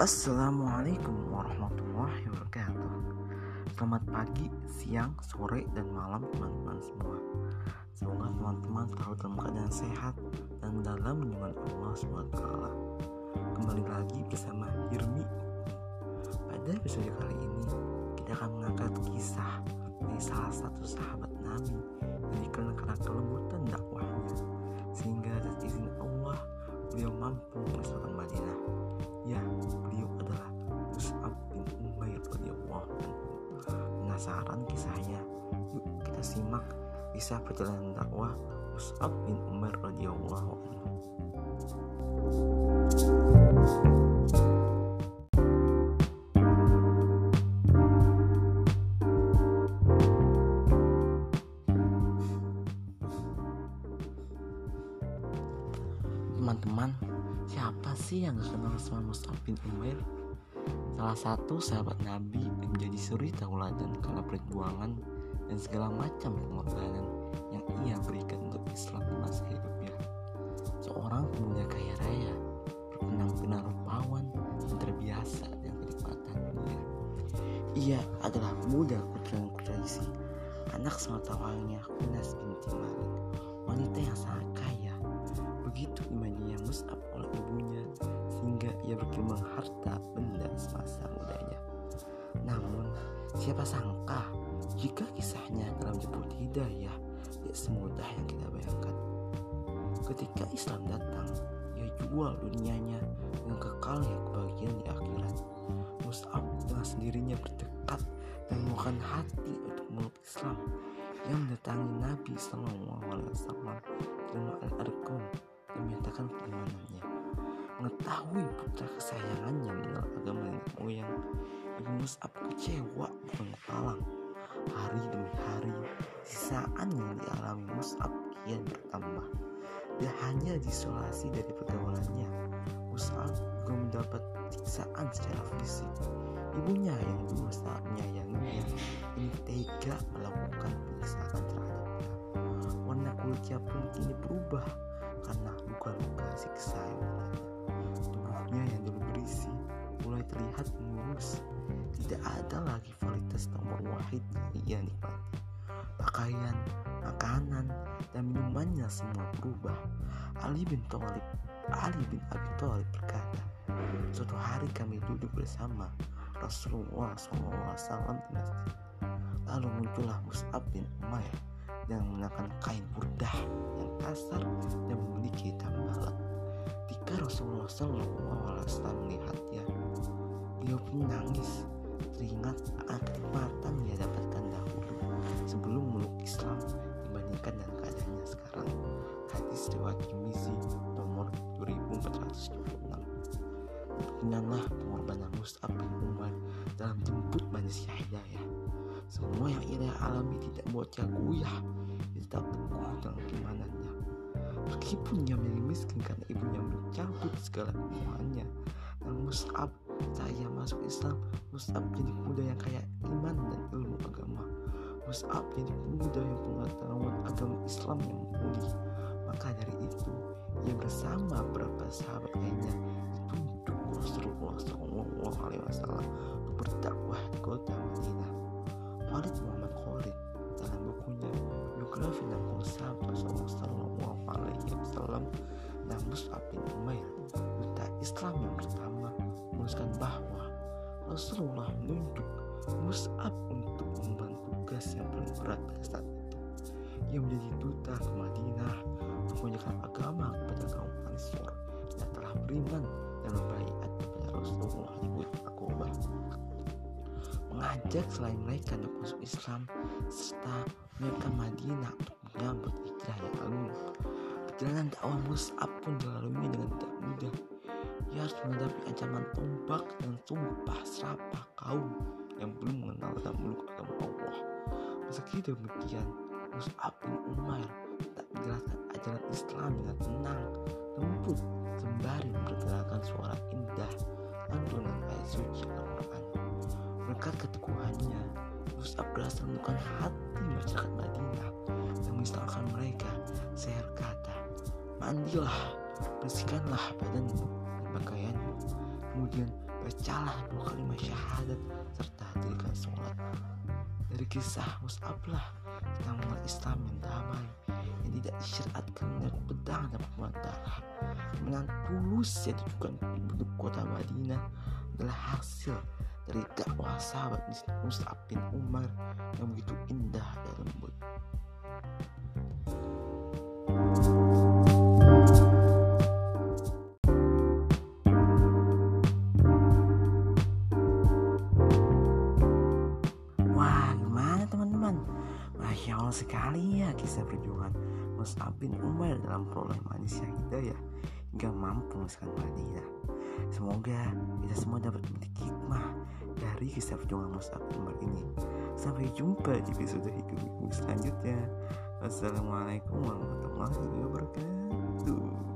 Assalamualaikum warahmatullahi wabarakatuh. Selamat pagi, siang, sore, dan malam teman-teman semua. Semoga teman-teman selalu dalam keadaan sehat dan dalam lindungan Allah SWT Kembali lagi bersama Hirmi. Pada episode kali ini kita akan mengangkat kisah dari salah satu sahabat Nabi yang karena kelembutan dakwahnya. Sehingga atas izin Allah beliau mampu mengesahkan Penasaran kisahnya? Yuk kita simak kisah perjalanan dakwah Mus'ab bin Umair radhiyallahu anhu. Teman-teman, siapa sih yang kenal sama Mus'ab bin Umair? Salah satu sahabat Nabi menjadi suri tauladan karena perjuangan dan segala macam pengorbanan yang ia berikan untuk Islam di masa hidupnya. Seorang pemuda kaya raya, berpenampilan rupawan dan terbiasa dengan kenikmatan dunia. Ia adalah pemuda keturunan Quraisy, anak sematawangnya Kunas binti Malik, wanita yang sangat kaya. Begitu imannya Mus'ab oleh ibunya sehingga ia berkembang harta benda semasa mudanya. Namun, siapa sangka jika kisahnya dalam jemput hidayah tidak semudah yang kita bayangkan. Ketika Islam datang, ia jual dunianya dengan kekal yang kebahagiaan di akhirat. Mus'ab dengan sendirinya bertekad dan memohon hati untuk meluk Islam yang mendatangi Nabi Sallallahu Alaihi Wasallam Al-Arqam dan menyatakan keimanannya. Mengetahui putra kesayangannya mengenal agama nenek moyang, Ibu Mus'ab kecewa bukan kepalang. Hari demi hari, sisaan yang dialami Mus'ab kian bertambah. Dia hanya diisolasi dari pergaulannya. Mus'ab juga mendapat siksaan secara fisik. Ibunya yang dulu sangat menyayanginya terlihat mulus. Tidak ada lagi kualitas nomor wahid yang ia nikmati. Pakaian, makanan, dan minumannya semua berubah. Ali bin Thalib, Ali bin Abi Thalib berkata, suatu hari kami duduk bersama Rasulullah SAW. Lalu muncullah Mus'ab bin Umair yang mengenakan kain burdah yang kasar dan memiliki tambalan. Ketika Rasulullah SAW melihatnya, beliau pun menangis teringat akan yang dia dapatkan dahulu sebelum meluk Islam dibandingkan dengan keadaannya sekarang. Hadis riwayat Tirmizi nomor 2476. Demikianlah pengorbanan Mus'ab bin Umar dalam jemput manusia hidayah. Semua yang ia alami tidak membuatnya goyah, dia tetap teguh dalam keimanannya. Meskipun ia miskin karena ibunya mencabut segala keuangannya, dan Mus'ab saya masuk Islam, Mus'ab jadi pemuda yang kaya iman dan ilmu agama. Mus'ab jadi pemuda yang pengetahuan agama Islam yang mulia. Maka dari itu, ia bersama beberapa sahabat lainnya ditunjuk Rasulullah SAW untuk berdakwah di kota Madinah. Khalid Muhammad Khalid dalam bukunya biografi 60 sahabat Rasulullah Sallallahu Alaihi Wasallam dan Mus'ab bin Umair duta Islam yang pertama menuliskan bahwa Rasulullah menunjuk Mus'ab untuk mengemban tugas yang paling berat pada saat itu. Ia menjadi duta ke Madinah menjaga agama kepada kaum Ansor yang telah beriman dan membaiat kepada Rasulullah di Akobah mengajak selain mereka untuk masuk Islam serta menyiapkan Madinah untuk menyambut hijrah yang agung. Perjalanan dakwah Mus'ab pun dilaluinya dengan tidak mudah. Ia harus menghadapi ancaman tombak dan sumpah serapah kaum yang belum mengenal dan meluk agama Allah. Meski demikian, Mus'ab bin Umair tak menjelaskan ajaran Islam dengan tenang, lembut, sembari memperkenalkan suara indah lantunan ayat suci Al-Quran. Berkat keteguhannya, Mus'ab berhasil menemukan hati masyarakat Madinah yang mengislamkan mereka. Saya berkata, mandilah, bersihkanlah badanmu dan pakaianmu. Kemudian Bacalah dua kalimat syahadat serta dirikan sholat Dari kisah Mus'ab lah kita mengenal Islam yang damai Yang tidak disyariatkan dengan pedang dan pemulaan darah Dengan tulus yang ditujukan di kota Madinah adalah hasil dari dakwah sahabat Mus'ab bin Umar yang begitu indah dan lembut. Sekali ya kisah perjuangan Mus'ab bin Umar dalam proleh manisnya hidayah hingga mampu memisahkan Madinah. Semoga kita semua dapat memiliki hikmah dari kisah perjuangan Mus'ab bin Umar ini. Sampai jumpa di episode hikmah selanjutnya. Wassalamualaikum warahmatullahi wabarakatuh.